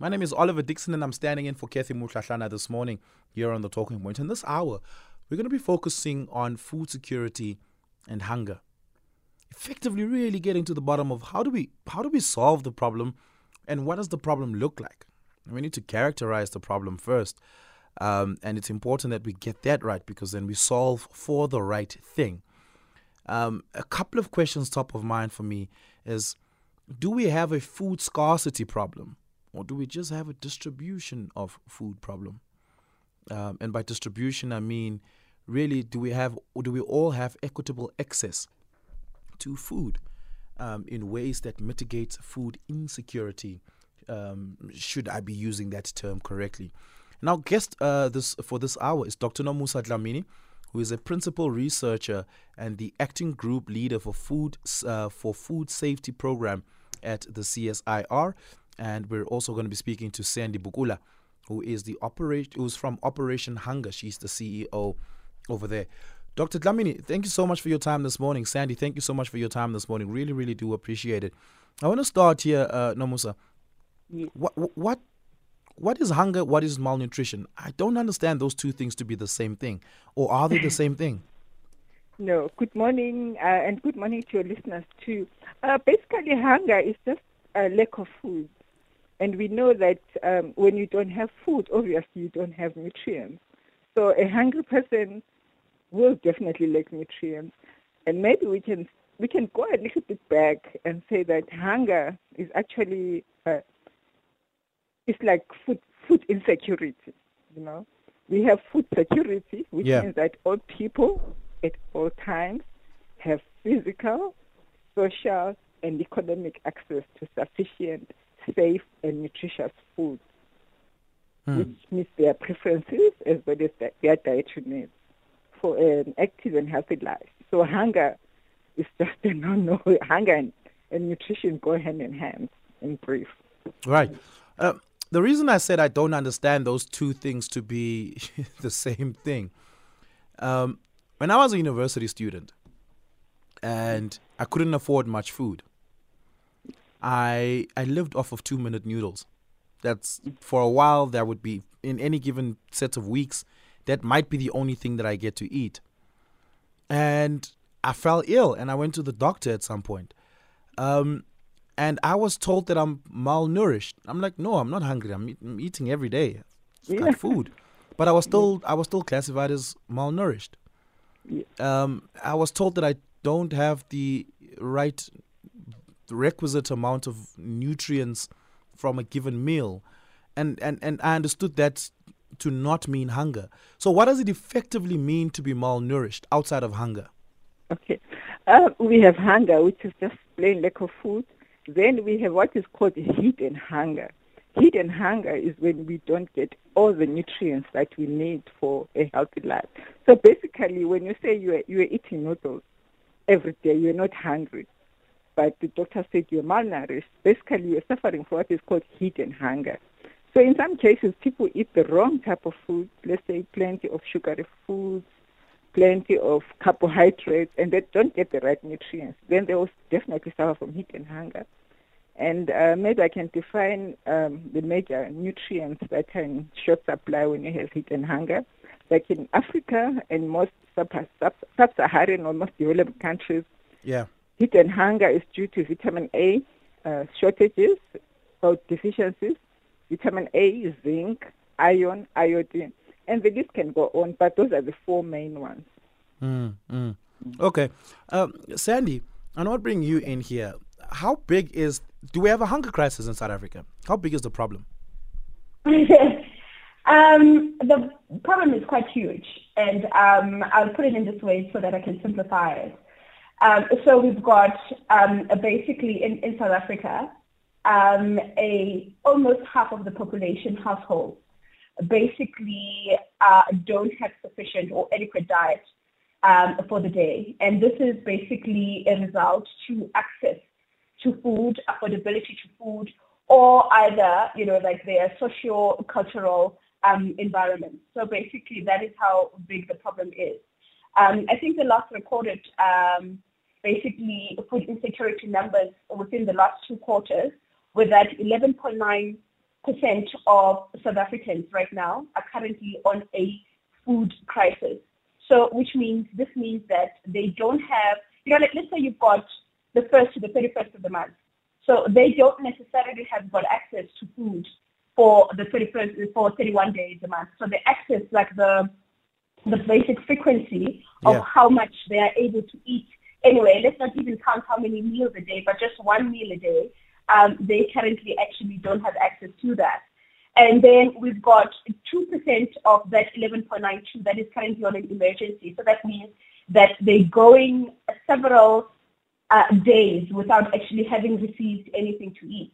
My name is Oliver Dixon, and I'm standing in for Kathy Mutlahlana this morning here on the Talking Point. In this hour, we're going to be focusing on food security and hunger. Effectively, really getting to the bottom of how do we how do we solve the problem, and what does the problem look like? We need to characterize the problem first, um, and it's important that we get that right because then we solve for the right thing. Um, a couple of questions top of mind for me is: Do we have a food scarcity problem? Or do we just have a distribution of food problem? Um, and by distribution, I mean really, do we have, or do we all have equitable access to food um, in ways that mitigate food insecurity? Um, should I be using that term correctly? Now, guest uh, this for this hour is Dr. Nomusa Dlamini, who is a principal researcher and the acting group leader for food uh, for food safety program at the CSIR and we're also going to be speaking to Sandy Bukula, who is the operation who's from Operation Hunger. She's the CEO over there. Dr. Dlamini, thank you so much for your time this morning. Sandy, thank you so much for your time this morning. Really, really do appreciate it. I want to start here, uh, Nomusa. What, what, what is hunger? What is malnutrition? I don't understand those two things to be the same thing, or are they the same thing? No. Good morning, uh, and good morning to your listeners too. Uh, basically, hunger is just a lack of food. And we know that um, when you don't have food, obviously you don't have nutrients. So a hungry person will definitely lack nutrients. And maybe we can we can go a little bit back and say that hunger is actually uh, it's like food food insecurity. You know, we have food security, which yeah. means that all people at all times have physical, social, and economic access to sufficient safe and nutritious food, mm. which meets their preferences as well as their dietary needs for an active and healthy life. So hunger is just a no-no. Hunger and, and nutrition go hand in hand, in brief. Right. Uh, the reason I said I don't understand those two things to be the same thing, um, when I was a university student and I couldn't afford much food, I I lived off of two minute noodles. That's for a while. That would be in any given set of weeks. That might be the only thing that I get to eat. And I fell ill, and I went to the doctor at some point. Um, and I was told that I'm malnourished. I'm like, no, I'm not hungry. I'm, eat, I'm eating every day. Got food, but I was still I was still classified as malnourished. Um, I was told that I don't have the right the requisite amount of nutrients from a given meal. And, and, and I understood that to not mean hunger. So, what does it effectively mean to be malnourished outside of hunger? Okay. Uh, we have hunger, which is just plain lack of food. Then we have what is called hidden hunger. Hidden hunger is when we don't get all the nutrients that we need for a healthy life. So basically, when you say you are, you are eating noodles every day, you're not hungry but the doctor said you're malnourished, basically you're suffering from what is called hidden hunger. So in some cases, people eat the wrong type of food, let's say plenty of sugary foods, plenty of carbohydrates, and they don't get the right nutrients. Then they will definitely suffer from hidden hunger. And uh, maybe I can define um, the major nutrients that are in short supply when you have hidden hunger. Like in Africa and most sub-Saharan or most developed countries, yeah Hidden hunger is due to vitamin A uh, shortages or deficiencies. Vitamin A is zinc, iron, iodine, and the list can go on, but those are the four main ones. Mm, mm. Okay. Um, Sandy, I want to bring you in here. How big is, do we have a hunger crisis in South Africa? How big is the problem? um, the problem is quite huge, and um, I'll put it in this way so that I can simplify it. Um, so we've got um, basically in, in South Africa, um, a almost half of the population households basically uh, don't have sufficient or adequate diet um, for the day, and this is basically a result to access to food, affordability to food, or either you know like their socio-cultural um, environment. So basically, that is how big the problem is. Um, I think the last recorded um, basically food insecurity numbers within the last two quarters were that 11.9% of South Africans right now are currently on a food crisis. So, which means this means that they don't have, you know, like, let's say you've got the first to the 31st of the month. So they don't necessarily have got access to food for the 31st, for 31 days a month. So they access like the the basic frequency of yeah. how much they are able to eat. Anyway, let's not even count how many meals a day, but just one meal a day. Um, they currently actually don't have access to that. And then we've got 2% of that 11.92 that is currently on an emergency. So that means that they're going several uh, days without actually having received anything to eat.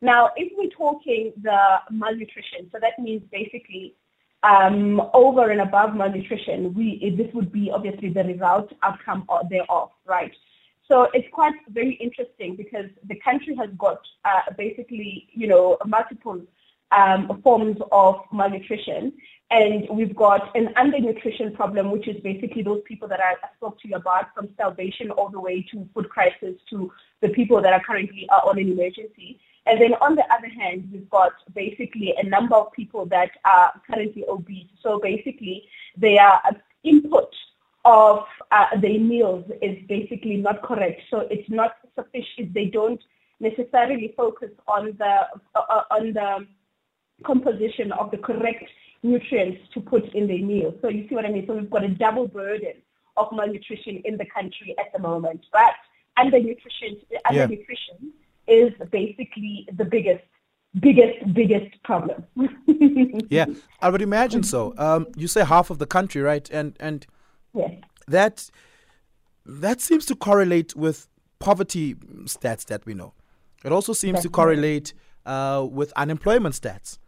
Now, if we're talking the malnutrition, so that means basically um, over and above malnutrition, we this would be obviously the result outcome thereof, right? So it's quite very interesting because the country has got uh, basically, you know, multiple um, forms of malnutrition. And we've got an undernutrition problem, which is basically those people that I spoke to you about from starvation all the way to food crisis to the people that are currently uh, on an emergency. And then on the other hand, we've got basically a number of people that are currently obese. So basically, their input of uh, their meals is basically not correct. So it's not sufficient. They don't necessarily focus on the uh, on the composition of the correct nutrients to put in their meal. So you see what I mean? So we've got a double burden of malnutrition in the country at the moment. But undernutrition, undernutrition yeah. Is basically the biggest biggest biggest problem. Yeah i would imagine so. Um, you say half of the country right? And and yes. that that seems to correlate with poverty stats that we know. It also seems to correlate uh, with unemployment stats.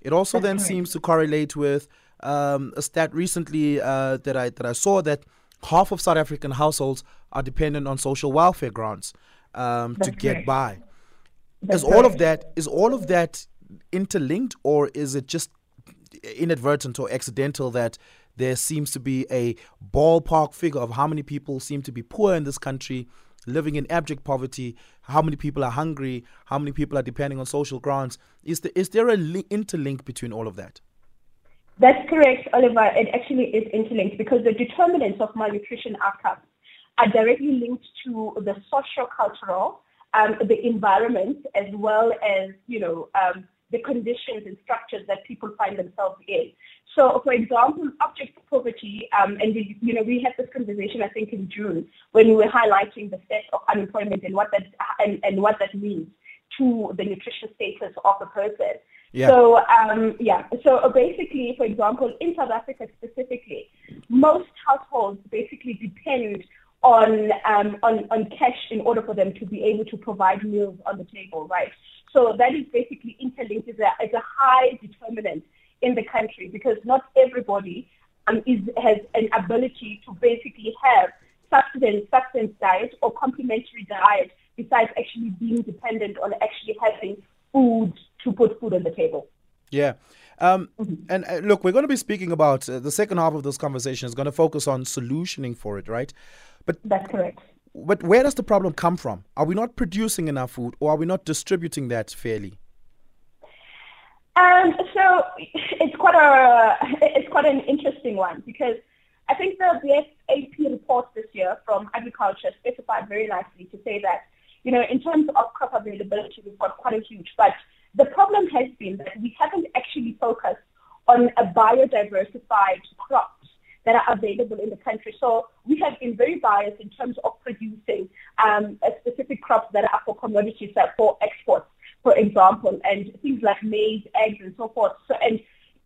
It also then seems to correlate with um, a stat recently uh, that I that I saw that half of South African households are dependent on social welfare grants um, to get correct. by. That's is all of that is all of that interlinked, or is it just inadvertent or accidental that there seems to be a ballpark figure of how many people seem to be poor in this country living in abject poverty, how many people are hungry, how many people are depending on social grants. Is, the, is there a li- interlink between all of that? That's correct, Oliver. It actually is interlinked because the determinants of malnutrition outcomes are directly linked to the socio-cultural, um, the environment, as well as, you know, um, the conditions and structures that people find themselves in. So, for example, abject poverty, um, and we, you know, we had this conversation I think in June when we were highlighting the state of unemployment and what that and, and what that means to the nutrition status of a person. Yeah. So, um, yeah. So basically, for example, in South Africa specifically, most households basically depend on um, on on cash in order for them to be able to provide meals on the table, right? So that is basically interlinked as a, as a high determinant in the country because not everybody um, is, has an ability to basically have substance, substance diet or complementary diet besides actually being dependent on actually having food to put food on the table. Yeah. Um, mm-hmm. And uh, look, we're going to be speaking about uh, the second half of this conversation is going to focus on solutioning for it, right? But that's correct. But where does the problem come from? Are we not producing enough food, or are we not distributing that fairly? Um, so it's quite a it's quite an interesting one because I think the BFAP report this year from agriculture specified very nicely to say that you know in terms of crop availability we've got quite a huge, but the problem has been that we haven't actually focused on a biodiversified crops that are available in the country. So we have been very biased in terms of producing um, specific crops that are for commodities, that for exports for example, and things like maize, eggs, and so forth. So, and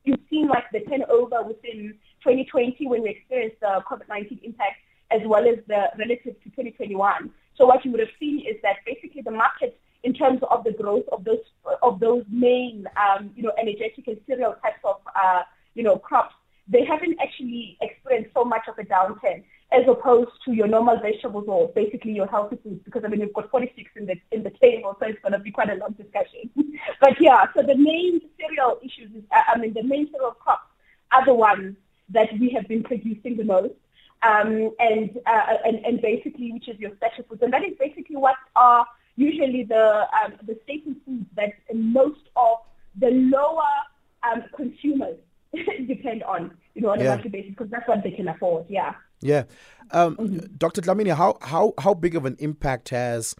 you've seen like the turnover within 2020 when we experienced the COVID-19 impact, as well as the relative to 2021. So what you would have seen is that basically the market, in terms of the growth of those of those main, um, you know, energetic and cereal types of, uh, you know, crops, they haven't actually experienced so much of a downturn as opposed to your normal vegetables or basically your healthy foods because I mean we've got 46 in the in the table so it's going to be quite a long discussion. but yeah, so the main cereal issues is I mean the main cereal crops are the ones that we have been producing the most. Um, and, uh, and and basically which is your special foods and that is basically what are usually the um, the staple foods that most of the lower um, consumers depend on, you know, on a monthly basis because that's what they can afford. Yeah. Yeah. Um, mm-hmm. Dr. Dlamini, how, how, how big of an impact has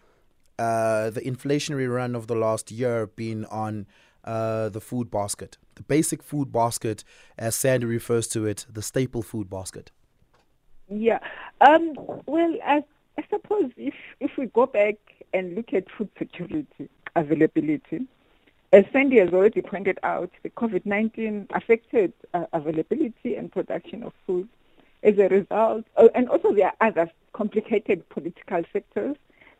uh, the inflationary run of the last year been on uh, the food basket? The basic food basket, as Sandy refers to it, the staple food basket. Yeah. Um, well, I, I suppose if, if we go back and look at food security, availability, as Sandy has already pointed out, the COVID-19 affected uh, availability and production of food. As a result, uh, and also there are other complicated political factors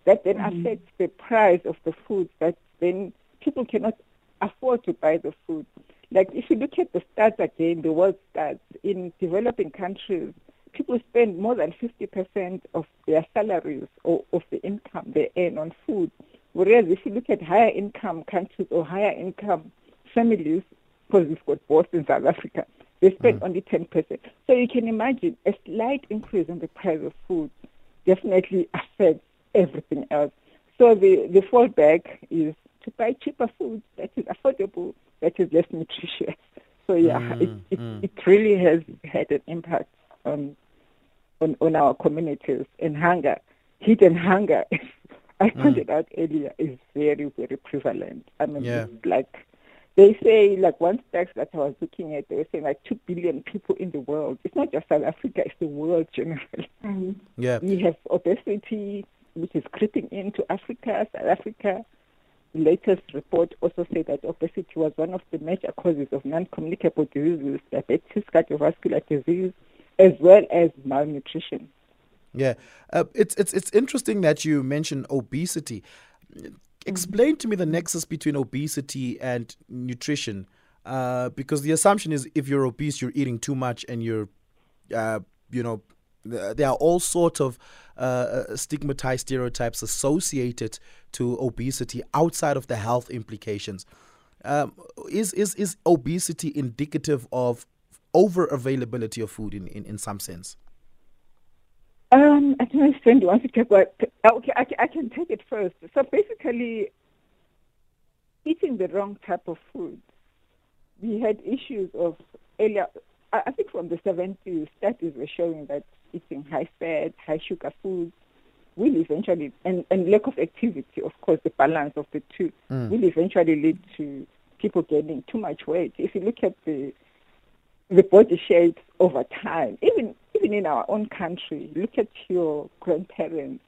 that then mm-hmm. affect the price of the food that then people cannot afford to buy the food. Like if you look at the stats again, the world stats, in developing countries, people spend more than 50% of their salaries or of the income they earn on food. Whereas if you look at higher income countries or higher income families, because we've got both in South Africa, they spend mm. only 10%. So you can imagine a slight increase in the price of food definitely affects everything else. So the, the fallback is to buy cheaper food that is affordable, that is less nutritious. So yeah, mm, it, it, mm. it really has had an impact on, on, on our communities and hunger. Hidden hunger I mm. pointed mm. out earlier is very, very prevalent. I mean, yeah. like they say, like one stats that I was looking at, they were saying like two billion people in the world. It's not just South Africa; it's the world generally. Mm. Yeah, we have obesity, which is creeping into Africa. South Africa. latest report also said that obesity was one of the major causes of non-communicable diseases, diabetes, cardiovascular disease, as well as malnutrition. Yeah, uh, it's it's it's interesting that you mentioned obesity. Explain to me the nexus between obesity and nutrition, uh, because the assumption is if you're obese, you're eating too much, and you're, uh, you know, there are all sorts of uh, uh, stigmatized stereotypes associated to obesity outside of the health implications. Um, is is is obesity indicative of over availability of food in, in, in some sense? Um, I don't know if Sandy wants to take what. Okay, I, I can take it first. So basically, eating the wrong type of food. We had issues of earlier. I think from the 70s, studies were showing that eating high fat, high sugar foods will eventually, and, and lack of activity, of course, the balance of the two, mm. will eventually lead to people gaining too much weight. If you look at the the body shapes over time, even even in our own country, look at your grandparents.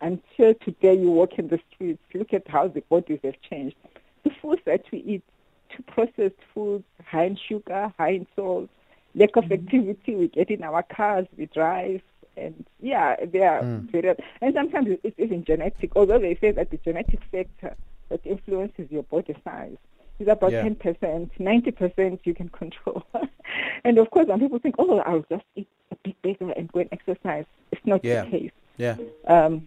Until today, you walk in the streets, look at how the bodies have changed. The foods that we eat, too processed foods, high in sugar, high in salt, lack of mm-hmm. activity. We get in our cars, we drive, and yeah, they are mm. very. And sometimes it's even genetic. Although they say that the genetic factor that influences your body size is about yeah. 10%, 90% you can control. and of course, when people think, oh, I'll just eat a bit bigger and go and exercise, it's not yeah. the case. Yeah. Um,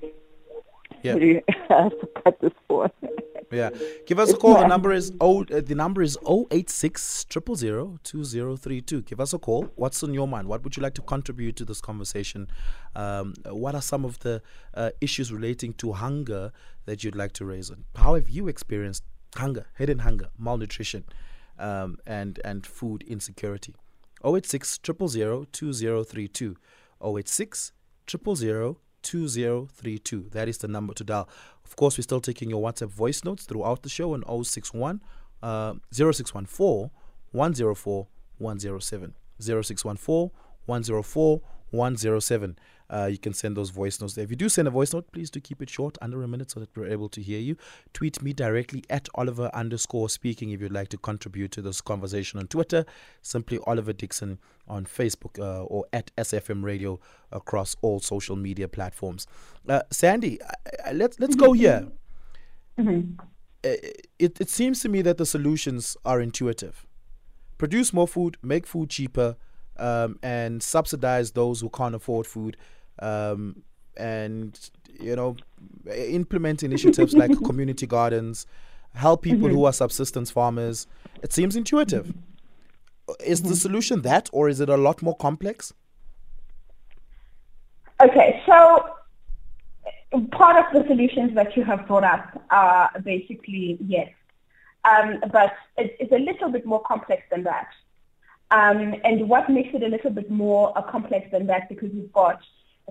yeah. I have to cut this for. yeah. Give us a call. The number is oh, uh, the number is 086 2032. Give us a call. What's on your mind? What would you like to contribute to this conversation? Um, what are some of the uh, issues relating to hunger that you'd like to raise? How have you experienced hunger, hidden hunger, malnutrition, um, and and food insecurity. 086 000 2032. 086 000 2032. That is the number to dial. Of course, we're still taking your WhatsApp voice notes throughout the show on 061 uh, 0614 104 107. 0614 104 107 uh, you can send those voice notes there. If you do send a voice note, please do keep it short, under a minute, so that we're able to hear you. Tweet me directly at Oliver underscore speaking if you'd like to contribute to this conversation on Twitter. Simply Oliver Dixon on Facebook uh, or at SFM Radio across all social media platforms. Uh, Sandy, let's let's go here. Mm-hmm. Uh, it, it seems to me that the solutions are intuitive. Produce more food, make food cheaper, um, and subsidize those who can't afford food um, and you know implement initiatives like community gardens, help people mm-hmm. who are subsistence farmers. It seems intuitive. Is mm-hmm. the solution that, or is it a lot more complex? Okay, so part of the solutions that you have brought up are basically yes. um, but it's, it's, a little bit more complex than that. Um, and what makes it a little bit more uh, complex than that, because you've got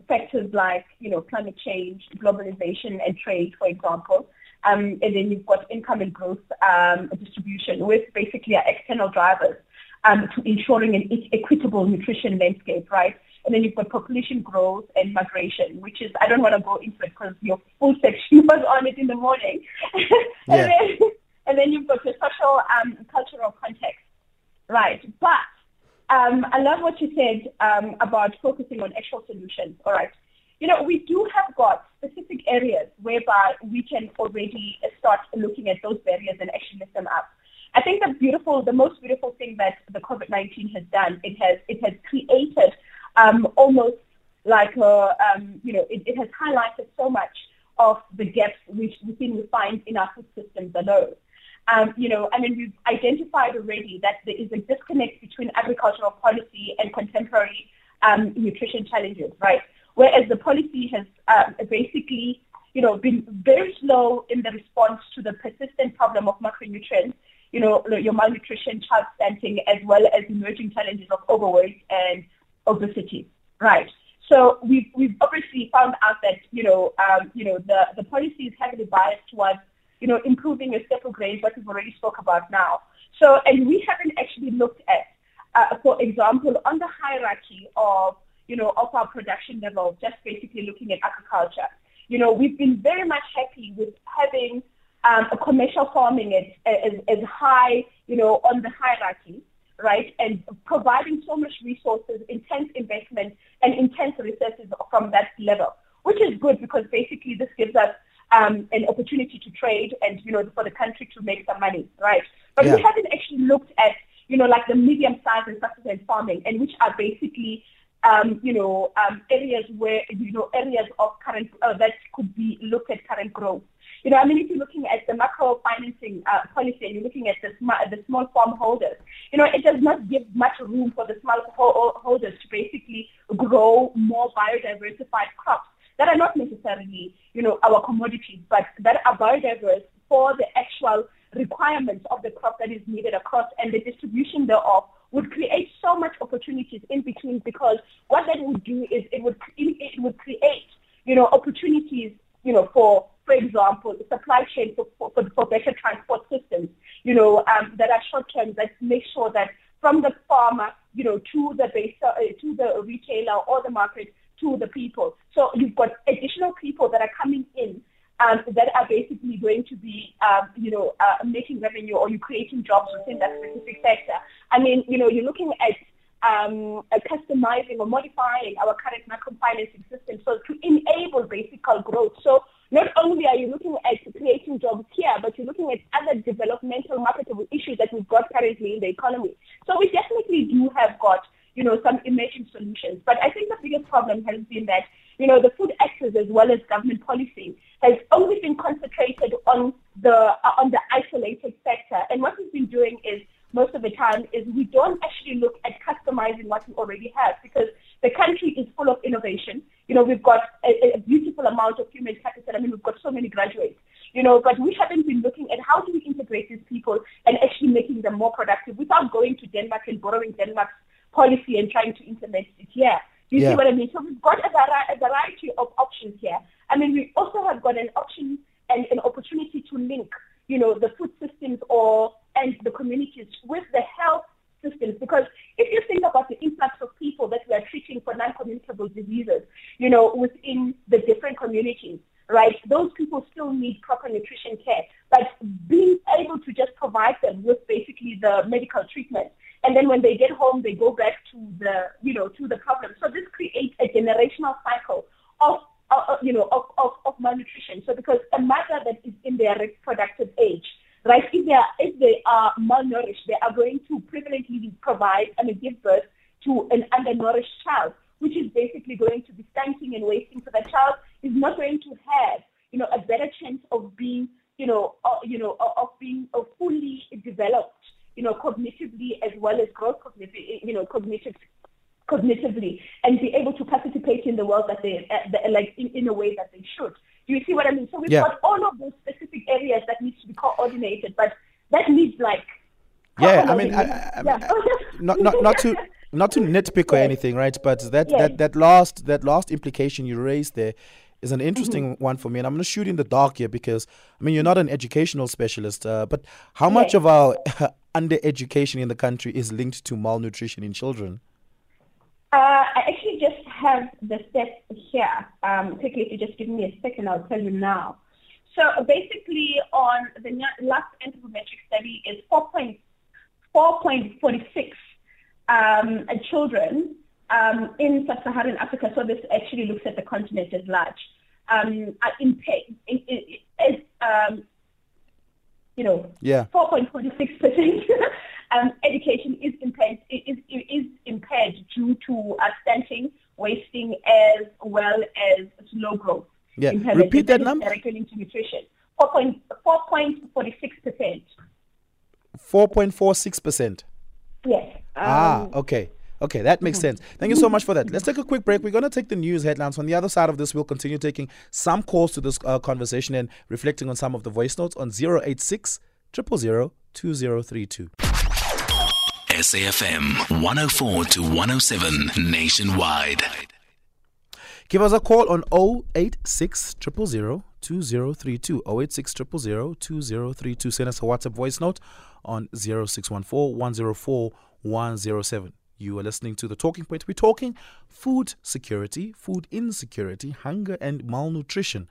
factors like, you know, climate change, globalization, and trade, for example. Um, and then you've got income and growth um, distribution with basically our external drivers um, to ensuring an equitable nutrition landscape, right? And then you've got population growth and migration, which is, I don't want to go into it because your full section was on it in the morning. and, yeah. then, and then you've got the social um, cultural context, right? But um, I love what you said um, about focusing on actual solutions, all right? You know, we do have got specific areas whereby we can already start looking at those barriers and actually lift them up. I think the beautiful, the most beautiful thing that the COVID-19 has done, it has it has created um, almost like a, um, you know, it, it, has highlighted so much of the gaps which we we find in our food systems alone. Um, you know, I mean, we've identified already that there is a disconnect between agricultural policy and contemporary um, nutrition challenges, right? Whereas the policy has uh, basically, you know, been very slow in the response to the persistent problem of macronutrients you know, your malnutrition, child stunting, as well as emerging challenges of overweight and obesity, right? So we've, we've obviously found out that, you know, um, you know, the, the policy is heavily biased towards, you know, improving your staple grains, what we've already spoke about now. So, and we haven't actually looked at, uh, for example, on the hierarchy of, you know, of our production level, just basically looking at agriculture. You know, we've been very much happy with having um, commercial farming as, is, is high, you know, on the hierarchy, right? And providing so much resources, intense investment, and intense resources from that level, which is good because basically this gives us um, an opportunity to trade and, you know, for the country to make some money, right? But yeah. we haven't actually looked at, you know, like the medium-sized and subsistence farming, and which are basically um, you know, um, areas where, you know, areas of current, uh, that could be looked at current growth. You know, I mean, if you're looking at the macro financing uh, policy and you're looking at the, sm- the small farm holders, you know, it does not give much room for the small holders to basically grow more biodiversified crops that are not necessarily, you know, our commodities, but that are biodiverse for the actual requirements of the crop that is needed across and the distribution thereof would create so much opportunities in between because what that would do is it would it would create you know opportunities you know for for example, the supply chain for, for, for better transport systems, you know, um, that are short term that make sure that from the farmer, you know, to the base, uh, to the retailer or the market, to the people. So you've got additional people that are coming in um, that are basically going to be, um, you know, uh, making revenue or you creating jobs within that specific sector. I mean, you know, you're looking at um, uh, customizing or modifying our current microfinancing system so to enable basic growth. So not only are you looking at creating jobs here, but you're looking at other developmental marketable issues that we've got currently in the economy. So we definitely do have got, you know, some emerging solutions. But I think the biggest problem has been that, you know, the food access as well as government policy has only been concentrated on the uh, on the isolated sector. And what we've been doing is most of the time is we don't actually look at customizing what we already have because the country is full of innovation. You know, we've got a, a beautiful amount of human capital. I mean, we've got so many graduates, you know, but we haven't been looking at how do we integrate these people and actually making them more productive without going to Denmark and borrowing Denmark's policy and trying to implement it here. You yeah. see what I mean? So we've got a, vari- a variety of options here. I mean, we also have got an option and an opportunity to link, you know, the food systems or and the communities with the health systems. Because if you think about the influx of people that we are treating for non-communicable diseases, you know, within the different communities, right? Those people still need proper nutrition care, but being able to just provide them with basically the medical treatment. And then when they get home, they go back to the, you know, to the problem. So this creates a generational cycle of, uh, you know, of, of, of malnutrition. So because a mother that is in their reproductive age, right? If they are, if they are malnourished, they are going to prevalently provide and give birth to an undernourished child, which is basically going to be stunting and wasting. So that child is not going to have, you know, a better chance of being, you know, uh, you know, of being fully developed, you know, cognitively as well as growth cognitively, you know, cognitive cognitively and be able to participate in the world that they, uh, like in, in a way that they should. Do you see what I mean? So we've yeah. got all of those specific areas that needs to be coordinated, but that needs like. Yeah, I mean, I, I, mean, not not not to not to nitpick or anything, right? But that Yes. that that last that last implication you raised there is an interesting Mm-hmm. one for me, and I'm going to shoot in the dark here because I mean you're not an educational specialist, uh, but how much of our under-education in the country is linked to malnutrition in children? Uh, I actually just have the stats here. Um, quickly, if you just give me a second, I'll tell you now. So basically, on the last anthropometric study is 4.46 um, children um, in sub-Saharan Africa. So this actually looks at the continent as large. Um, are impaired, is, um, you know, Yeah. 4.46% um, education is impaired, is, is impaired due to uh, stunting, wasting, as well as slow growth. Yeah. Repeat that number. Directly linked to nutrition. 4.46%. 4.46%. Yes. ah, Um, okay. Okay, that makes sense. Thank you so much for that. Let's take a quick break. We're going to take the news headlines. On the other side of this, we'll continue taking some calls to this uh, conversation and reflecting on some of the voice notes on 086 000 2032. SAFM 104 to 107 nationwide. Give us a call on 086 000 2032. 086 000 2032. Send us a WhatsApp voice note on 0614 104 107. You are listening to The Talking Point. We're talking food security, food insecurity, hunger, and malnutrition.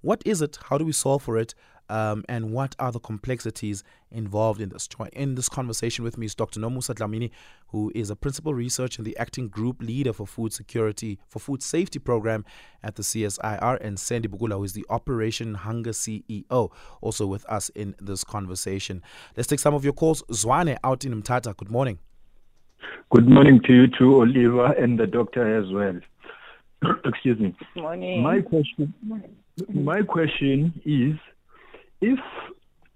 What is it? How do we solve for it? Um, and what are the complexities involved in this? In this conversation with me is Dr. Nomusa Dlamini, who is a principal researcher and the acting group leader for food security, for food safety program at the CSIR, and Sandy Bukula, who is the Operation Hunger CEO, also with us in this conversation. Let's take some of your calls. Zwane out in Mthatha. Good morning. Good morning to you too, Oliver, and the doctor as well. Excuse me. Morning. My question, my question is, if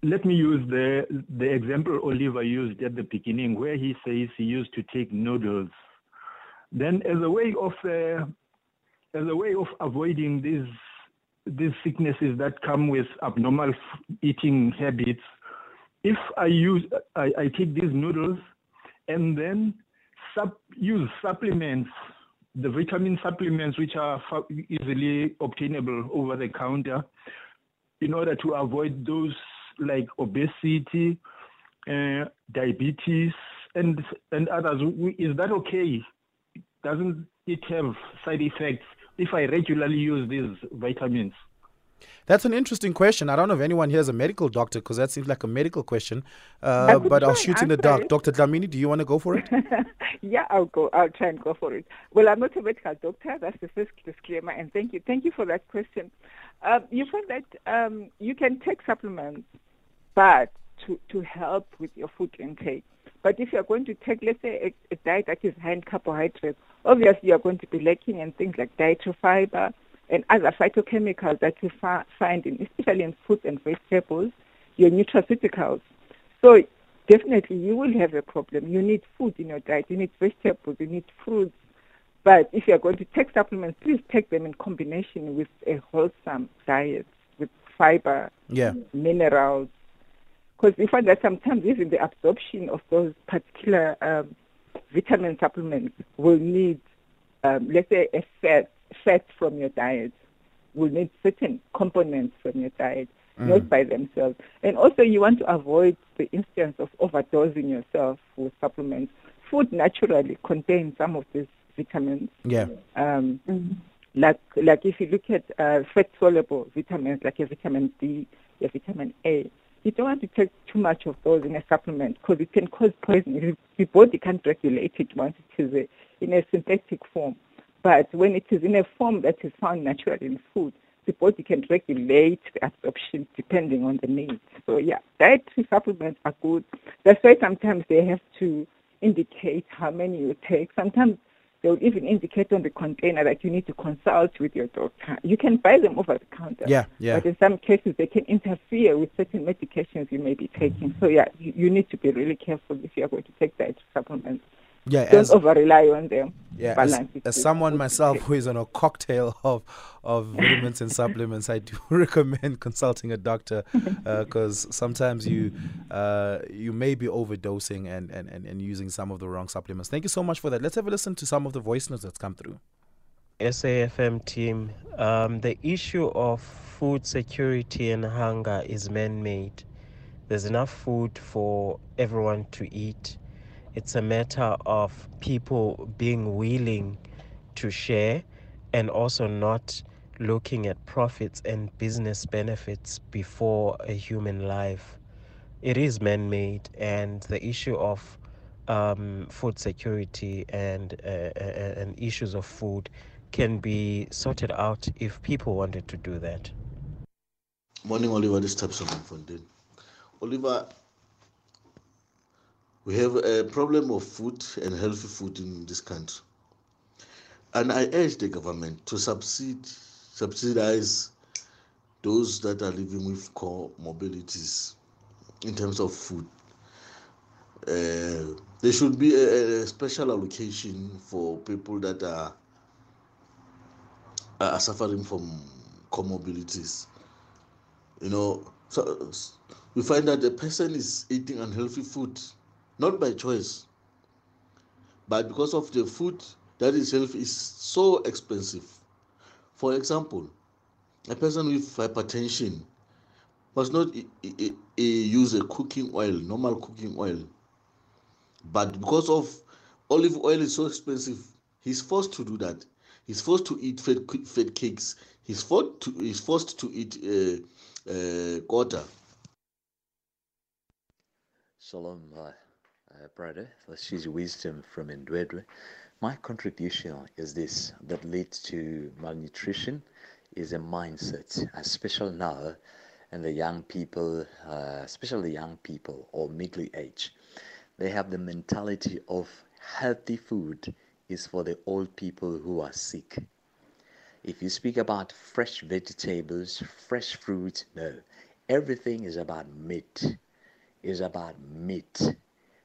let me use the the example Oliver used at the beginning, where he says he used to take noodles, then as a way of uh, as a way of avoiding these these sicknesses that come with abnormal eating habits, if I use I, I take these noodles and then sub, use supplements, the vitamin supplements which are fa- easily obtainable over the counter, in order to avoid those like obesity, uh, diabetes, and and others. Is that okay? Doesn't it have side effects if I regularly use these vitamins? That's an interesting question. I don't know if anyone here is a medical doctor because that seems like a medical question. Uh, but I'll shoot in the dark. it. Dr. Dlamini, do you want to go for it? yeah, I'll go. I'll try and go for it. Well, I'm not a medical doctor. That's the first disclaimer. And thank you. Thank you for that question. Um, you find that um, you can take supplements, but to, to help with your food intake. But if you're going to take, let's say, a, a diet that is high in carbohydrates, obviously you're going to be lacking in things like dietary fiber and other phytochemicals that you fi- find in, especially in fruits and vegetables, your nutraceuticals. So definitely you will have a problem. You need food in your diet. You need vegetables. You need fruits. But if you're going to take supplements, please take them in combination with a wholesome diet with fiber, Yeah. minerals. Because we find that sometimes even the absorption of those particular um, vitamin supplements will need, um, let's say, a fat, fat from your diet, will need certain components from your diet, not by themselves. And also, you want to avoid the instance of overdosing yourself with supplements. Food naturally contains some of these vitamins. Yeah. Um, like like if you look at uh, fat soluble vitamins like a vitamin D, a vitamin A, you don't want to take too much of those in a supplement because it can cause poisoning. The body can't regulate it once it is a, in a synthetic form. But when it is in a form that is found naturally in food, the body can regulate the absorption depending on the needs. So yeah, dietary supplements are good. That's why sometimes they have to indicate how many you take. Sometimes they will even indicate on the container that you need to consult with your doctor. You can buy them over the counter. Yeah, yeah. But in some cases, they can interfere with certain medications you may be taking. So yeah, you, you need to be really careful if you are going to take dietary supplements. Yeah, don't as- over rely on them. Yeah, as, as someone myself who is on a cocktail of of vitamins and supplements, I do recommend consulting a doctor because sometimes you uh, you may be overdosing and, and, and, and using some of the wrong supplements. Thank you so much for that. Let's have a listen to some of the voice notes that's come through. SAFM team, um, the issue of food security and hunger is man made. There's enough food for everyone to eat. It's a matter of people being willing to share and also not looking at profits and business benefits before a human life. It is man made, and the issue of um, food security and, uh, uh, and issues of food can be sorted out if people wanted to do that. Morning, Oliver. This type of. Oliver, we have a problem of food and healthy food in this country. And I urge the government to subside, subsidize those that are living with comorbidities in terms of food. Uh, there should be a, a special allocation for people that are, are suffering from comorbidities. You know, so we find that a person is eating unhealthy food, not by choice, but because of the food that itself is so expensive. For example, a person with hypertension must not i- i- i- use a cooking oil, normal cooking oil, but because of olive oil is so expensive, he's forced to do that. He's forced to eat fat, fat cakes. He's forced to, he's forced to eat uh, uh, quarter. Shalom, uh, brother. Let's use wisdom from Ndwedwe. My contribution is this that leads to malnutrition is a mindset, especially now, and the young people, uh, especially young people or middle age, they have the mentality of healthy food is for the old people who are sick. If you speak about fresh vegetables, fresh fruit, no, everything is about meat is about meat,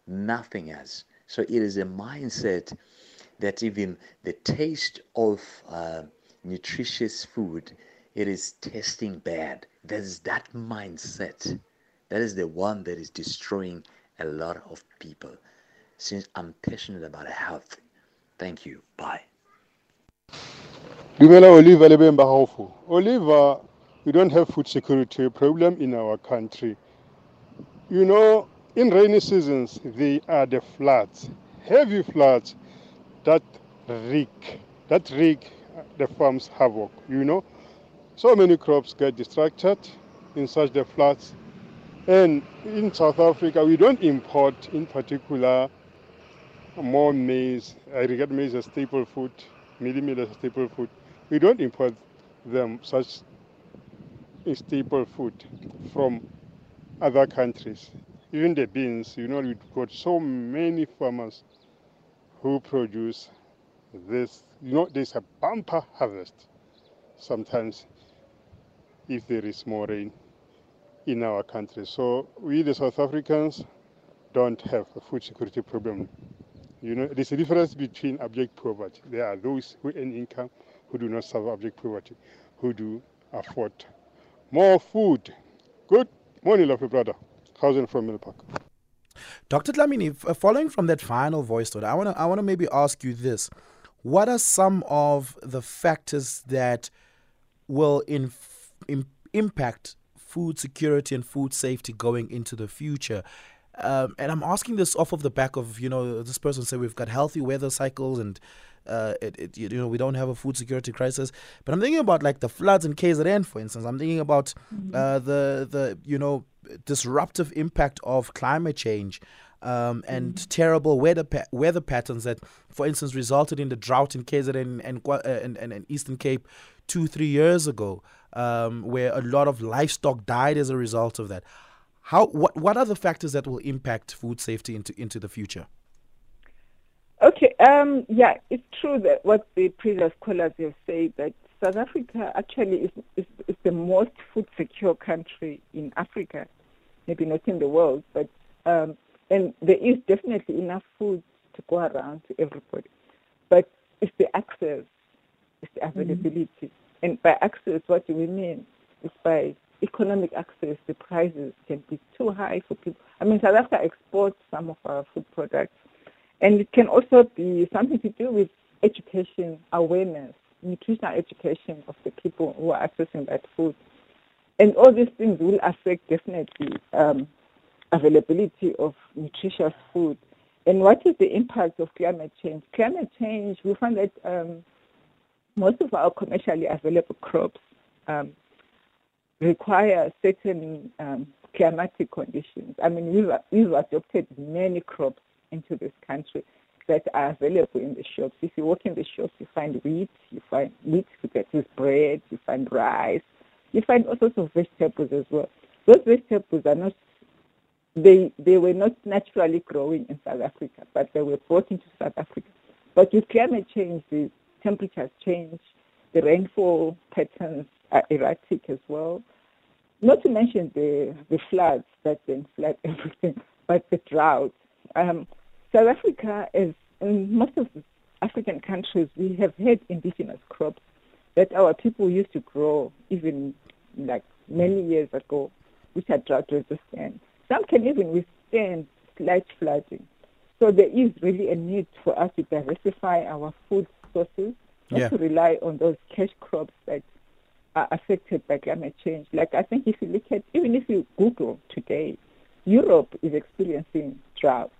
nothing else. So it is a mindset that even the taste of uh, nutritious food, it is tasting bad. There's that mindset. That is the one that is destroying a lot of people. Since I'm passionate about health, thank you. Bye. Dumela Oliver. Oliver, we don't have food security problem in our country. You know, in rainy seasons, they are the floods, heavy floods that wreak, that wreak the farms havoc, you know. So many crops get distracted in such the floods. And in South Africa, we don't import, in particular, more maize. I regard maize as staple food, as staple food. We don't import them such staple food from other countries. Even the beans, you know, we've got so many farmers who produce this. You know, there's a bumper harvest sometimes if there is more rain in our country. So we, the South Africans, don't have a food security problem. You know, there's a difference between abject poverty. There are those who earn income who do not suffer abject poverty, who do afford more food. Good morning, lovely brother. Cousin from Mill Park. Dr. Dlamini, f- uh, following from that final voice note, I want to I want to maybe ask you this: What are some of the factors that will inf- im- impact food security and food safety going into the future? Um, and I'm asking this off of the back of you know this person said we've got healthy weather cycles and uh, it, it, you know we don't have a food security crisis. But I'm thinking about like the floods in KZN, for instance. I'm thinking about uh, the the you know disruptive impact of climate change. Um, and terrible weather pa- weather patterns that, for instance, resulted in the drought in KZN and, Kwa- uh, and, and, and Eastern Cape two, three years ago, um, where a lot of livestock died as a result of that. How what what are the factors that will impact food safety into into the future? Okay, um, yeah, it's true that what the previous callers have said that South Africa actually is, is, is the most food secure country in Africa, maybe not in the world, but um, and there is definitely enough food to go around to everybody. But it's the access, it's the availability. Mm-hmm. And by access, what do we mean? It's by economic access. The prices can be too high for people. I mean, South Africa exports some of our food products. And it can also be something to do with education, awareness, nutritional education of the people who are accessing that food. And all these things will affect definitely um, availability of nutritious food. And what is the impact of climate change? Climate change, we find that um, most of our commercially available crops um, require certain um, climatic conditions. I mean, we've, we've adopted many crops into this country that are available in the shops. If you walk in the shops, you find wheat, you find wheat to get with bread, you find rice, you find all sorts of vegetables as well. Those vegetables are not they they were not naturally growing in South Africa, but they were brought into South Africa. But with climate change, the temperatures change, the rainfall patterns are erratic as well. Not to mention the the floods that then flood everything, but the drought. Um, South Africa, as in most of the African countries, we have had indigenous crops that our people used to grow even like many years ago, which are drought resistant. Some can even withstand slight flooding. So there is really a need for us to diversify our food sources, not yeah. to rely on those cash crops that are affected by climate change. Like I think if you look at, even if you Google today, Europe is experiencing drought,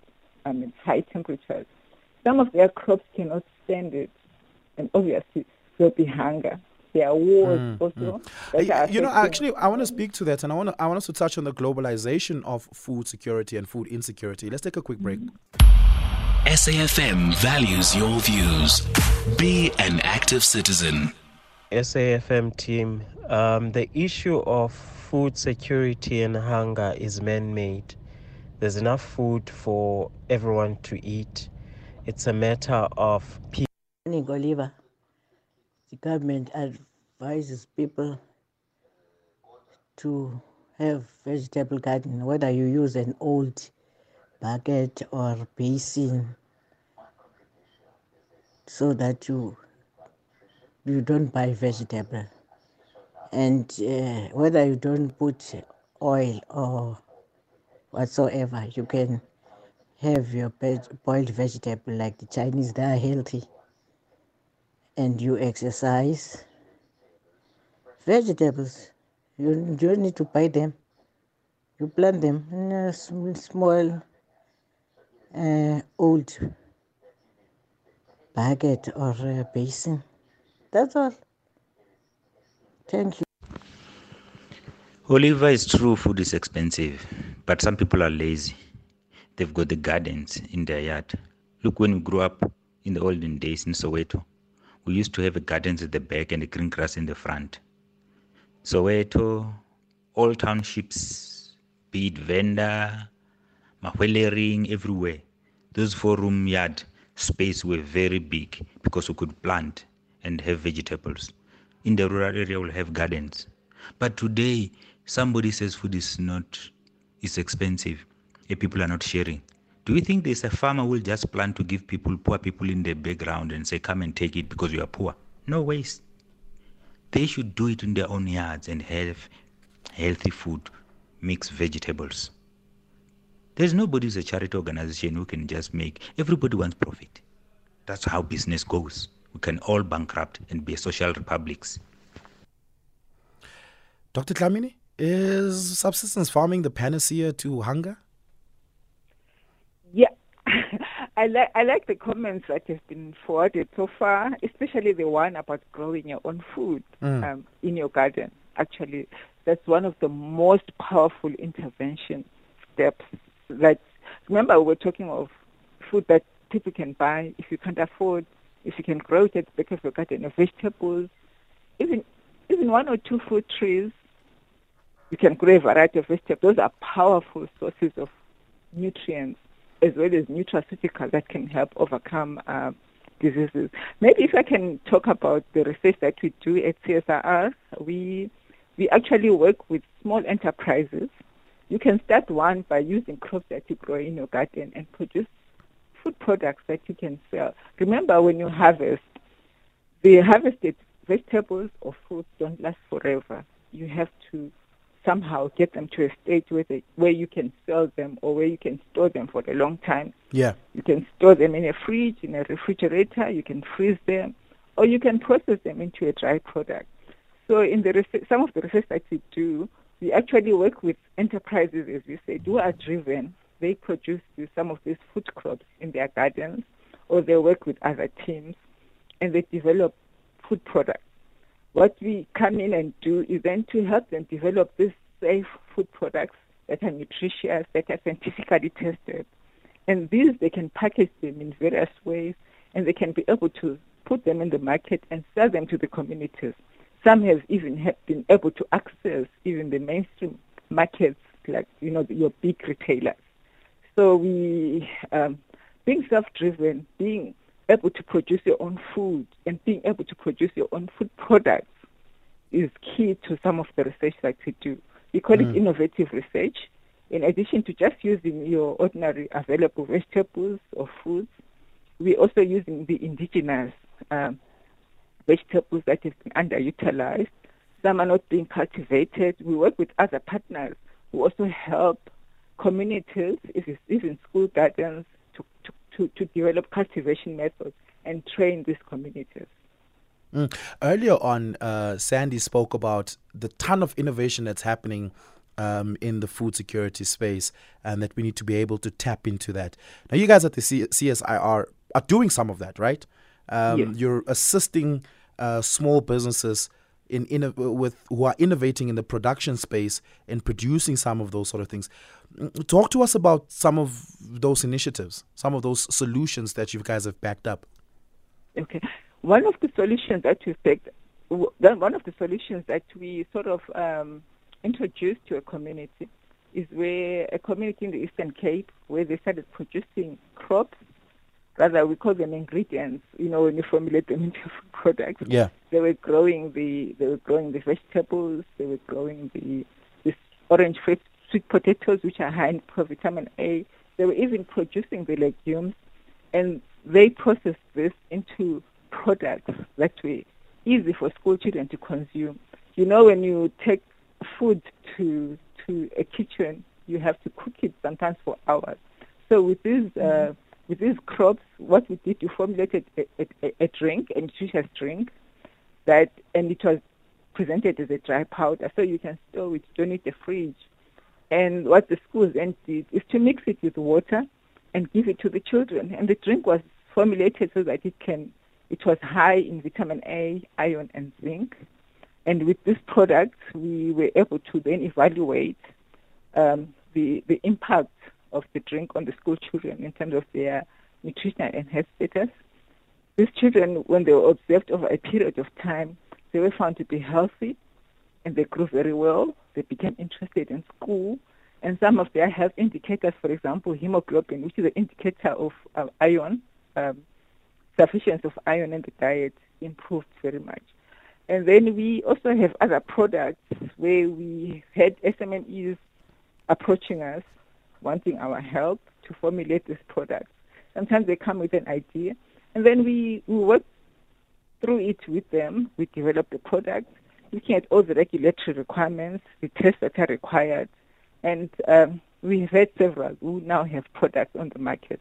I mean high temperatures. Some of their crops cannot stand it, and obviously there'll be hunger their wars mm, also. Mm. You know, actually, I want to speak to that, and I want to I want us to touch on the globalization of food security and food insecurity. Let's take a quick break. SAFM values your views. Be an active citizen. SAFM team, um, the issue of food security and hunger is man-made. There's enough food for everyone to eat. It's a matter of people. The government advises people to have vegetable garden, whether you use an old bucket or basin, so that you you don't buy vegetable, and uh, whether you don't put oil or whatsoever, you can have your boiled vegetable like the Chinese. They are healthy and you exercise, vegetables, you don't need to buy them. You plant them in a small, uh, old bucket or basin. That's all. Thank you. Oliver, is true food is expensive, but some people are lazy. They've got the gardens in their yard. Look, when we grew up in the olden days in Soweto, we used to have gardens at the back and the green grass in the front. Soweto, all townships, be it Venda, Mahwelereng, everywhere. Those four room yard space were very big because we could plant and have vegetables. In the rural area, we'll have gardens. But today, somebody says food is not, is expensive, and people are not sharing. Do you think there's a farmer who will just plan to give people, poor people in the background and say, come and take it because you are poor? No waste. They should do it in their own yards and have healthy food, mixed vegetables. There's nobody who's a charity organization who can just make, everybody wants profit. That's how business goes. We can all bankrupt and be social republics. Dr. Dlamini, is subsistence farming the panacea to hunger? Yeah, I like I like the comments that have been forwarded so far, especially the one about growing your own food mm. um, in your garden. Actually, that's one of the most powerful intervention steps. That remember we were talking of food that people can buy if you can't afford, if you can grow it at the back of your garden, of vegetables, even even one or two fruit trees. You can grow a variety of vegetables. Those are powerful sources of nutrients as well as nutraceuticals that can help overcome uh, diseases. Maybe if I can talk about the research that we do at CSIR, we we actually work with small enterprises. You can start one by using crops that you grow in your garden and produce food products that you can sell. Remember, when you harvest, the harvested vegetables or fruits don't last forever. You have to somehow get them to a state where they, where you can sell them or where you can store them for a long time. Yeah. You can store them in a fridge, in a refrigerator. You can freeze them, or you can process them into a dry product. So in the research, some of the research that we do, we actually work with enterprises, as you said, who are driven. They produce some of these food crops in their gardens, or they work with other teams, and they develop food products. What we come in and do is then to help them develop these safe food products that are nutritious, that are scientifically tested. And these, they can package them in various ways, and they can be able to put them in the market and sell them to the communities. Some have even have been able to access even the mainstream markets, like you know your big retailers. So we, um, being self-driven, being able to produce your own food, and being able to produce your own food products is key to some of the research that we do. We call Mm. it innovative research. In addition to just using your ordinary available vegetables or foods, we're also using the indigenous um, vegetables that have been underutilized. Some are not being cultivated. We work with other partners who also help communities, if it's even school gardens, to, to, to, to develop cultivation methods and train these communities. Mm. Earlier on, uh, Sandy spoke about the ton of innovation that's happening um, in the food security space, and that we need to be able to tap into that. Now, you guys at the C- CSIR are doing some of that, right? Um, Yes. You're assisting uh, small businesses in inno- with who are innovating in the production space and producing some of those sort of things. Talk to us about some of those initiatives, some of those solutions that you guys have backed up. Okay. One of the solutions that we picked, one of the solutions that we sort of um, introduced to a community is where a community in the Eastern Cape, where they started producing crops, rather we call them ingredients. You know, when you formulate them into food products. Yeah. They were growing the they were growing the vegetables. They were growing the the orange fruit, sweet potatoes, which are high in vitamin A. They were even producing the legumes, and they processed this into products that were easy for school children to consume. You know, when you take food to to a kitchen, you have to cook it sometimes for hours. So with these uh, with these crops, what we did, we formulated a, a, a drink, a nutritious drink, that and it was presented as a dry powder, so you can store it. Don't need a fridge. And what the schools then did is to mix it with water and give it to the children. And the drink was formulated so that it can it was high in vitamin A, iron, and zinc. And with this product, we were able to then evaluate um, the the impact of the drink on the school children in terms of their nutritional and health status. These children, when they were observed over a period of time, they were found to be healthy and they grew very well. They became interested in school. And some of their health indicators, for example, hemoglobin, which is an indicator of uh, iron, um, sufficiency of iron in the diet, improved very much. And then we also have other products where we had SMMEs approaching us, wanting our help to formulate these products. Sometimes they come with an idea, and then we, we work through it with them. We develop the product, looking at all the regulatory requirements, the tests that are required, and um, we've had several who now have products on the market.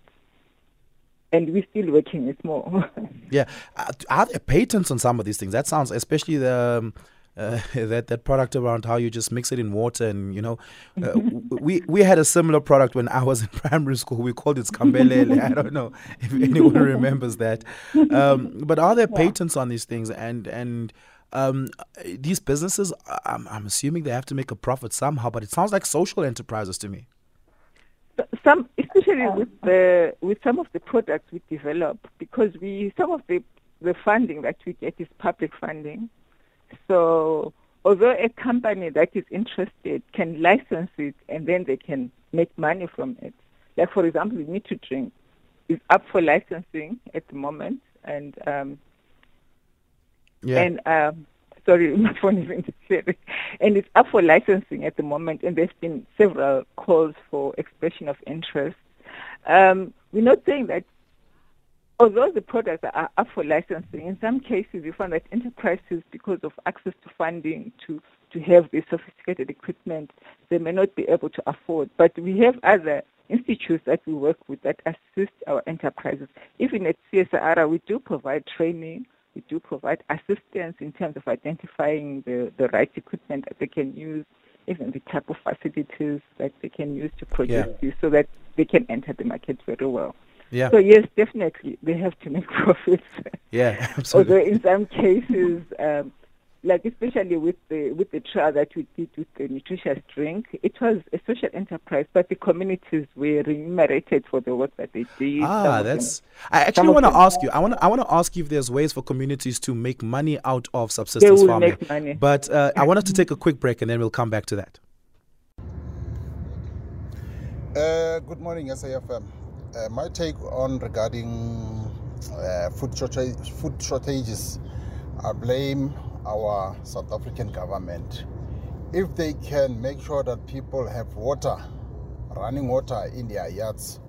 And we're still working with more. Yeah, uh, are there patents on some of these things? That sounds, especially the um, uh, that that product around how you just mix it in water and you know, uh, we we had a similar product when I was in primary school. We called it skambelele. I don't know if anyone remembers that. Um, but are there patents on these things? And and um, these businesses, I'm, I'm assuming they have to make a profit somehow. But it sounds like social enterprises to me. some especially with the with some of the products we develop because we some of the the funding that we get is public funding so although a company that is interested can license it and then they can make money from it like for example the need to drink is up for licensing at the moment and um Yeah. and um sorry my phone is and it's up for licensing at the moment and there's been several calls for expression of interest um we're not saying that although the products are up for licensing, in some cases we find that enterprises, because of access to funding to, to have this sophisticated equipment, they may not be able to afford. But we have other institutes that we work with that assist our enterprises. Even at CSIR, we do provide training, we do provide assistance in terms of identifying the, the right equipment that they can use, even the type of facilities that they can use to produce Yeah. this so that they can enter the market very well. Yeah. So yes, definitely they have to make profits. Yeah, absolutely. Although in some cases, um, like especially with the with the trial that we did with the nutritious drink, it was a social enterprise, but the communities were remunerated for the work that they did. Ah, of them- that's. I actually want to ask you. I want to. I want to ask you if there's ways for communities to make money out of subsistence they will farming. make money. But uh, I wanted to take a quick break and then we'll come back to that. Uh, good morning, SAFM. Uh, my take on regarding uh, food, shortage, food shortages, I blame our South African government. If they can make sure that people have water, running water in their yards,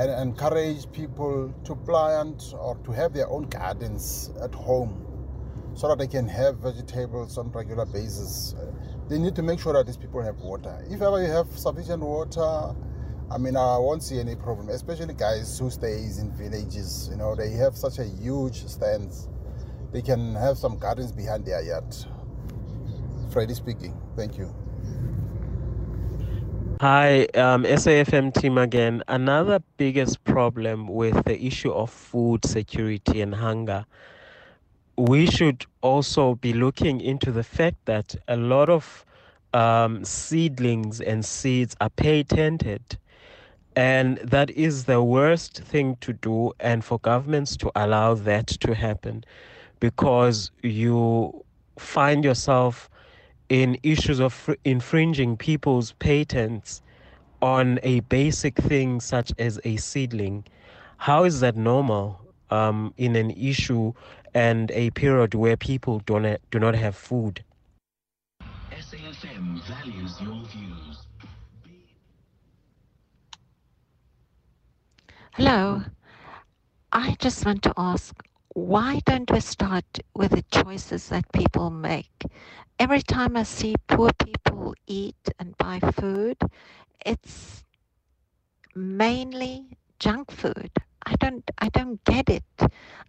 and encourage people to plant or to have their own gardens at home so that they can have vegetables on regular basis. They need to make sure that these people have water. If ever you have sufficient water, I mean, I won't see any problem, especially guys who stays in villages. You know, they have such a huge stands. They can have some gardens behind their yard. Freddy speaking. Thank you. Hi, um, SAFM team again. Another biggest problem with the issue of food security and hunger, we should also be looking into the fact that a lot of um, seedlings and seeds are patented. And that is the worst thing to do, and for governments to allow that to happen because you find yourself in issues of fr- infringing people's patents on a basic thing such as a seedling. How is that normal um, in an issue and a period where people do not, do not have food? SAFM values your views. Hello. I just want to ask why don't we start with the choices that people make? Every time I see poor people eat and buy food, it's mainly junk food. I don't I don't get it.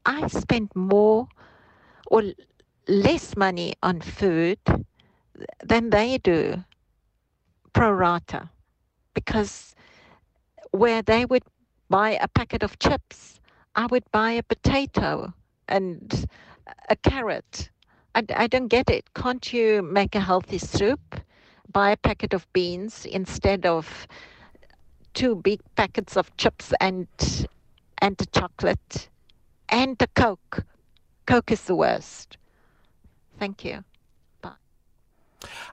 I spend more or less money on food than they do pro rata because where they would buy a packet of chips, I would buy a potato and a carrot. I, I don't get it. Can't you make a healthy soup? Buy a packet of beans instead of two big packets of chips and and a chocolate and a Coke. Coke is the worst. Thank you. Bye.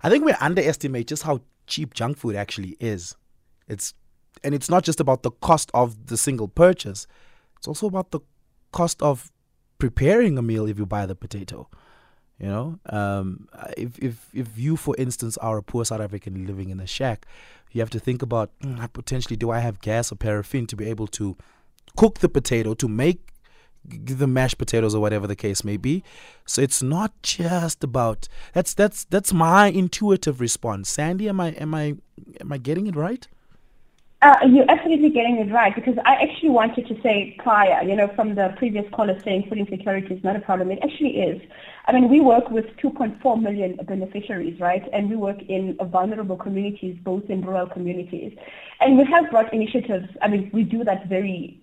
I think we underestimate just how cheap junk food actually is. It's and it's not just about the cost of the single purchase. It's also about the cost of preparing a meal if you buy the potato. You know, um, if if if you, for instance, are a poor South African living in a shack, you have to think about "Mm, potentially do I have gas or paraffin to be able to cook the potato to make the mashed potatoes or whatever the case may be. So it's not just about that's that's that's my intuitive response. Sandy, am I am I am I getting it right? Uh, you're absolutely getting it right because I actually wanted to say prior, you know, from the previous caller saying food insecurity is not a problem. It actually is. I mean, we work with 2.4 million beneficiaries, right? And we work in vulnerable communities, both in rural communities. And we have brought initiatives. I mean, we do that very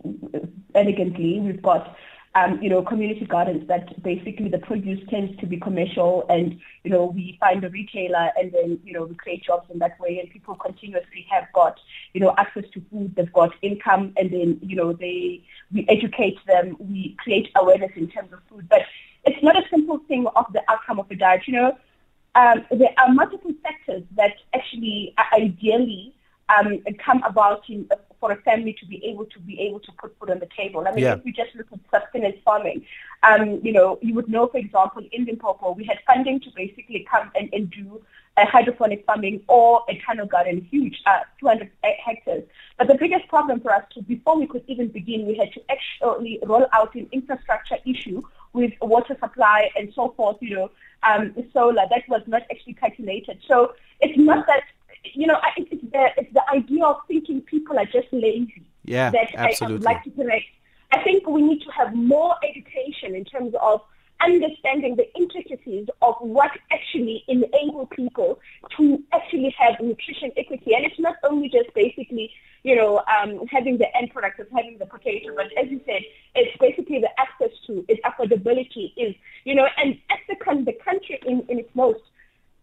elegantly. We've got um, you know, community gardens that basically the produce tends to be commercial and, you know, we find a retailer and then, you know, we create jobs in that way and people continuously have got, you know, access to food, they've got income and then, you know, they, we educate them, we create awareness in terms of food. But it's not a simple thing of the outcome of a diet, you know. Um, there are multiple factors that actually ideally um, come about in, for a family to be able to be able to put food on the table. I mean, Yeah. if you just look at sustenance farming, um, you know, you would know, for example, in Limpopo, we had funding to basically come and, and do a hydroponic farming or a tunnel garden, huge, uh, 200 hectares. But the biggest problem for us, to, before we could even begin, we had to actually roll out an infrastructure issue with water supply and so forth, you know, um, solar. That was not actually calculated. So it's not that, you know, I- it's the, it's the idea of thinking people are just lazy Yeah, that I- I, would like to correct. I think we need to have more education in terms of understanding the intricacies of what actually enable people to actually have nutrition equity. And it's not only just basically, you know, um, having the end product of having the potato, but as you said, it's basically the access to, it's affordability, is, you know, and as the, the country in, in its most,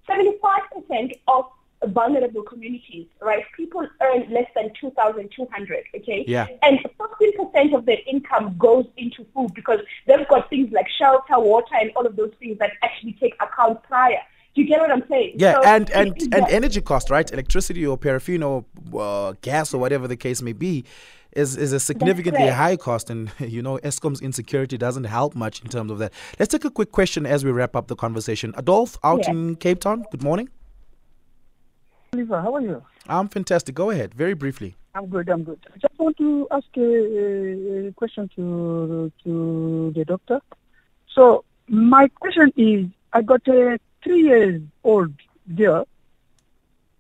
75% of vulnerable communities, right? People earn less than 2,200, okay? Yeah. And 15% of their income goes into food because they've got things like shelter, water, and all of those things that actually take account prior. Do you get what I'm saying? Yeah, So and and and that- energy cost, right? Electricity or paraffin or uh, gas or whatever the case may be, is is a significantly high cost, and you know Eskom's insecurity doesn't help much in terms of that. Let's take a quick question as we wrap up the conversation. Adolf out Yeah. in Cape Town. Good morning. Oliver, how are you? I'm fantastic. Go ahead, very briefly. I'm good. I'm good. I just want to ask a, a question to to the doctor. So my question is, I got a three years old girl.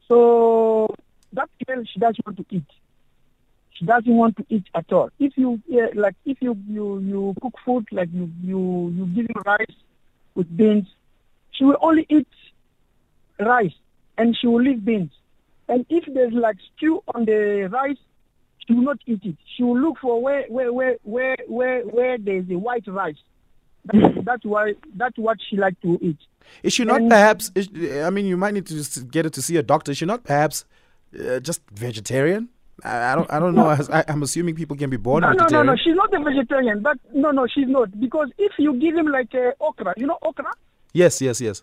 So that girl, she doesn't want to eat. She doesn't want to eat at all. If you yeah, like, if you you you cook food like you you you give her rice with beans, she will only eat rice and she will leave beans. And if there's like stew on the rice, she will not eat it. She will look for where where where where where, where there's a white rice. That's, that's why that's what she like to eat. Is she not And- perhaps? Is, I mean, you might need to just get her to see a doctor. Is she not perhaps uh, just vegetarian? I, I don't. I don't know. I, I'm assuming people can be born No, no, no, no. She's not a vegetarian, but no, no, she's not. Because if you give him like uh, okra, you know okra? Yes, yes, yes.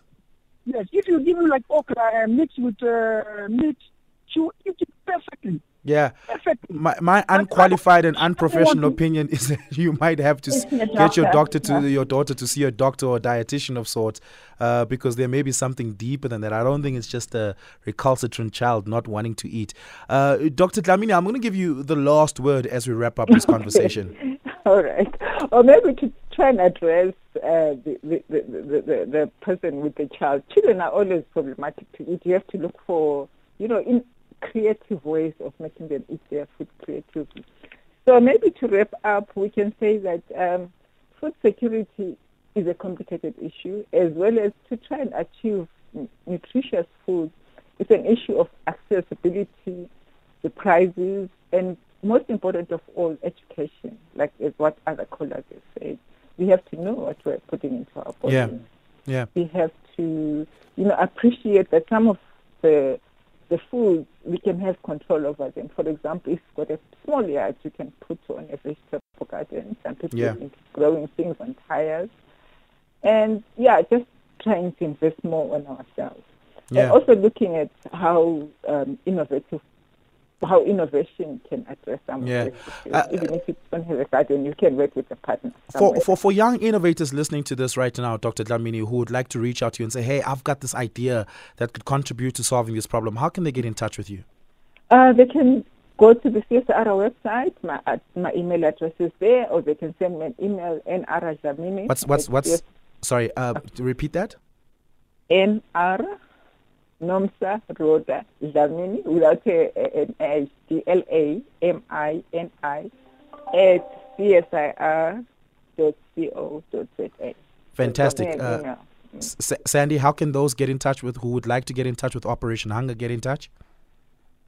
Yes. If you give him like okra and mix with uh, meat, she will eat it perfectly. Yeah. Perfectly. My, my unqualified and unprofessional opinion is that you might have to s- It's a get your doctor doctor, to yeah. your daughter to see a doctor or a dietitian of sorts, uh, because there may be something deeper than that. I don't think it's just a recalcitrant child not wanting to eat. Uh, Dr. Dlamini, I'm going to give you the last word as we wrap up this conversation. All right. Or maybe to try and address uh, the, the, the, the, the, person with the child. Children are always problematic to eat. You have to look for, you know, in creative ways of making them eat their food creatively. So maybe to wrap up, we can say that um, food security is a complicated issue, as well as to try and achieve nutritious food. It's an issue of accessibility, the prices, and most important of all, education, like as what other callers have said. We have to know what we're putting into our body. Yeah. Yeah. We have to, you know, appreciate that some of the the foods we can have control over them. For example, if you've got a small yard, you can put on a vegetable garden. Some people Yeah. growing things on tires, and yeah, just trying to invest more on ourselves. Yeah. And also looking at how um, innovative, how innovation can address some Yeah. of these issues. Uh, Even if you don't have a garden, you can work with a partner. For, somewhere. for for young innovators listening to this right now, Dr. Dlamini, who would like to reach out to you and say, "Hey, I've got this idea that could contribute to solving this problem," how can they get in touch with you? Uh, they can go to the CSR website. My uh, my email address is there, or they can send me an email. Nr Dlamini. What's what's what's? Sorry, uh, to repeat that. Nr Nomusa Roda Dlamini without a, a, an H. D L A M I N I at csir dot co dot za. Fantastic. So drop me an Uh. S- Sandy, how can those get in touch with who would like to get in touch with Operation Hunger? Get in touch.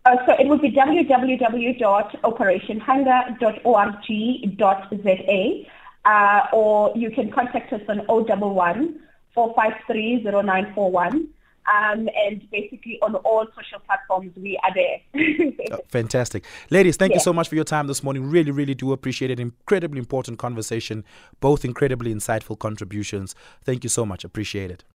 Uh, so it would be www.operationhunger.org.za, uh, or you can contact us on 011 453 0941. Um, and basically on all social platforms, we are there. Uh, fantastic. Ladies, thank you so much for your time this morning. Really, really do appreciate it. Incredibly important conversation, both incredibly insightful contributions. Thank you so much. Appreciate it.